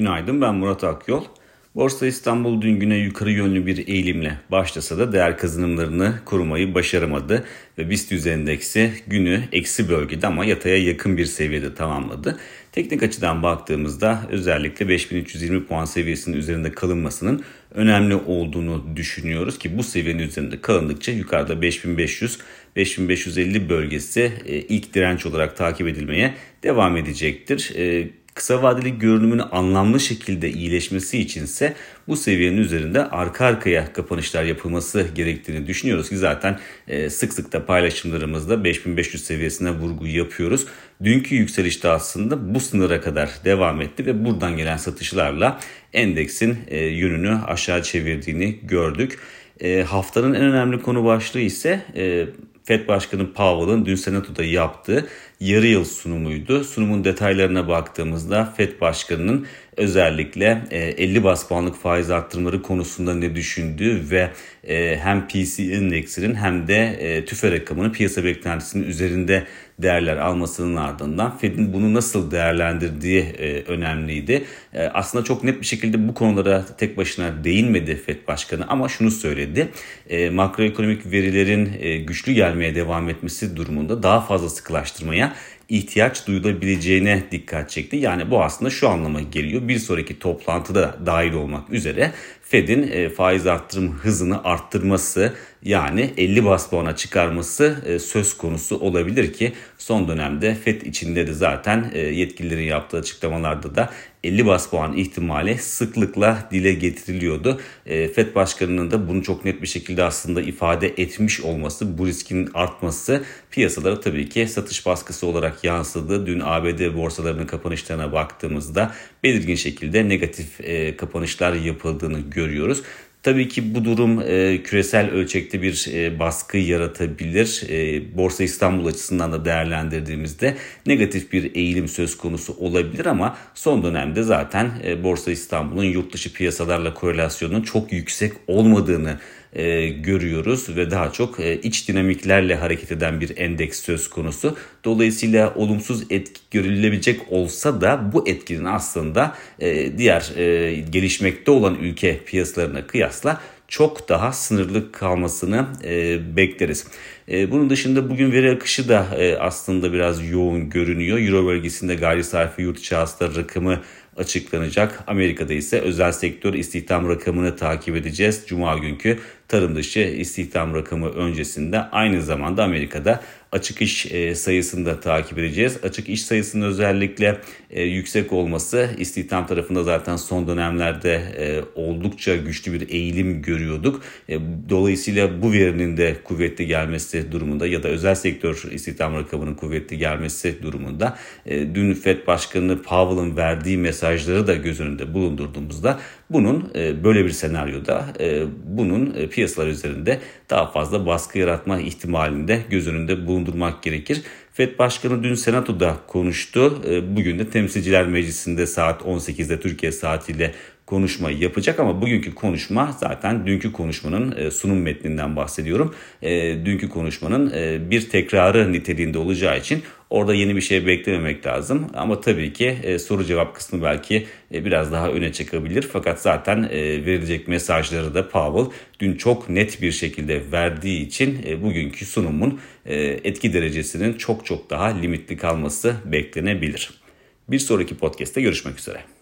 Günaydın ben Murat Akyol. Borsa İstanbul dün güne yukarı yönlü bir eğilimle başlasa da değer kazanımlarını korumayı başaramadı ve BIST endeksi günü eksi bölgede ama yataya yakın bir seviyede tamamladı. Teknik açıdan baktığımızda özellikle 5320 puan seviyesinin üzerinde kalınmasının önemli olduğunu düşünüyoruz ki bu seviyenin üzerinde kalındıkça yukarıda 5500 5550 bölgesi e, ilk direnç olarak takip edilmeye devam edecektir. Kısa vadeli görünümünü anlamlı şekilde iyileşmesi içinse bu seviyenin üzerinde arka arkaya kapanışlar yapılması gerektiğini düşünüyoruz ki zaten e, sık sık da paylaşımlarımızda 5500 seviyesine vurgu yapıyoruz. Dünkü yükselişte aslında bu sınıra kadar devam etti ve buradan gelen satışlarla endeksin e, yönünü aşağı çevirdiğini gördük. E, haftanın en önemli konu başlığı ise Fed Başkanı Powell'ın dün Senato'da yaptığı yarı yıl sunumuydu. Sunumun detaylarına baktığımızda Fed Başkanı'nın özellikle 50 e, bas puanlık faiz arttırmaları konusunda ne düşündüğü ve e, hem PC endeksinin hem de e, tüfe rakamını piyasa beklentisinin üzerinde değerler almasının ardından Fed'in bunu nasıl değerlendirdiği önemliydi. Aslında çok net bir şekilde bu konulara tek başına değinmedi Fed Başkanı ama şunu söyledi. Makroekonomik verilerin güçlü gelmeye devam etmesi durumunda daha fazla sıkılaştırmaya ihtiyaç duyulabileceğine dikkat çekti. Yani bu aslında şu anlama geliyor. Bir sonraki toplantıda dahil olmak üzere Fed'in e, faiz arttırım hızını arttırması yani 50 bas puana çıkarması e, söz konusu olabilir ki son dönemde FED içinde de zaten e, yetkililerin yaptığı açıklamalarda da 50 bas puan ihtimali sıklıkla dile getiriliyordu. FED Başkanı'nın da bunu çok net bir şekilde aslında ifade etmiş olması, bu riskin artması piyasalara tabii ki satış baskısı olarak yansıdı. Dün ABD borsalarının kapanışlarına baktığımızda belirgin şekilde negatif kapanışlar yapıldığını görüyoruz. Tabii ki bu durum e, küresel ölçekte bir e, baskı yaratabilir. E, Borsa İstanbul açısından da değerlendirdiğimizde negatif bir eğilim söz konusu olabilir ama son dönemde zaten e, Borsa İstanbul'un yurt dışı piyasalarla korelasyonunun çok yüksek olmadığını e, görüyoruz ve daha çok e, iç dinamiklerle hareket eden bir endeks söz konusu. Dolayısıyla olumsuz etki görülebilecek olsa da bu etkinin aslında e, diğer e, gelişmekte olan ülke piyasalarına kıyasla çok daha sınırlı kalmasını e, bekleriz. E, bunun dışında bugün veri akışı da e, aslında biraz yoğun görünüyor. Euro bölgesinde gayri safi yurt içi hasta rakamı açıklanacak. Amerika'da ise özel sektör istihdam rakamını takip edeceğiz. Cuma günkü tarım dışı istihdam rakamı öncesinde aynı zamanda Amerika'da açık iş e, sayısını da takip edeceğiz. Açık iş sayısının özellikle e, yüksek olması istihdam tarafında zaten son dönemlerde e, oldukça güçlü bir eğilim görüyorduk. Dolayısıyla bu verinin de kuvvetli gelmesi durumunda ya da özel sektör istihdam rakamının kuvvetli gelmesi durumunda dün FED Başkanı Powell'ın verdiği mesajları da göz önünde bulundurduğumuzda bunun böyle bir senaryoda bunun piyasalar üzerinde daha fazla baskı yaratma ihtimalinde göz önünde bulundurmak gerekir. FED Başkanı dün Senato'da konuştu. Ee, bugün de Temsilciler Meclisi'nde saat 18'de Türkiye saatiyle konuşma yapacak ama bugünkü konuşma zaten dünkü konuşmanın e, sunum metninden bahsediyorum. E, dünkü konuşmanın e, bir tekrarı niteliğinde olacağı için orada yeni bir şey beklememek lazım. Ama tabii ki soru cevap kısmı belki biraz daha öne çıkabilir. Fakat zaten verilecek mesajları da Powell dün çok net bir şekilde verdiği için bugünkü sunumun etki derecesinin çok çok daha limitli kalması beklenebilir. Bir sonraki podcast'te görüşmek üzere.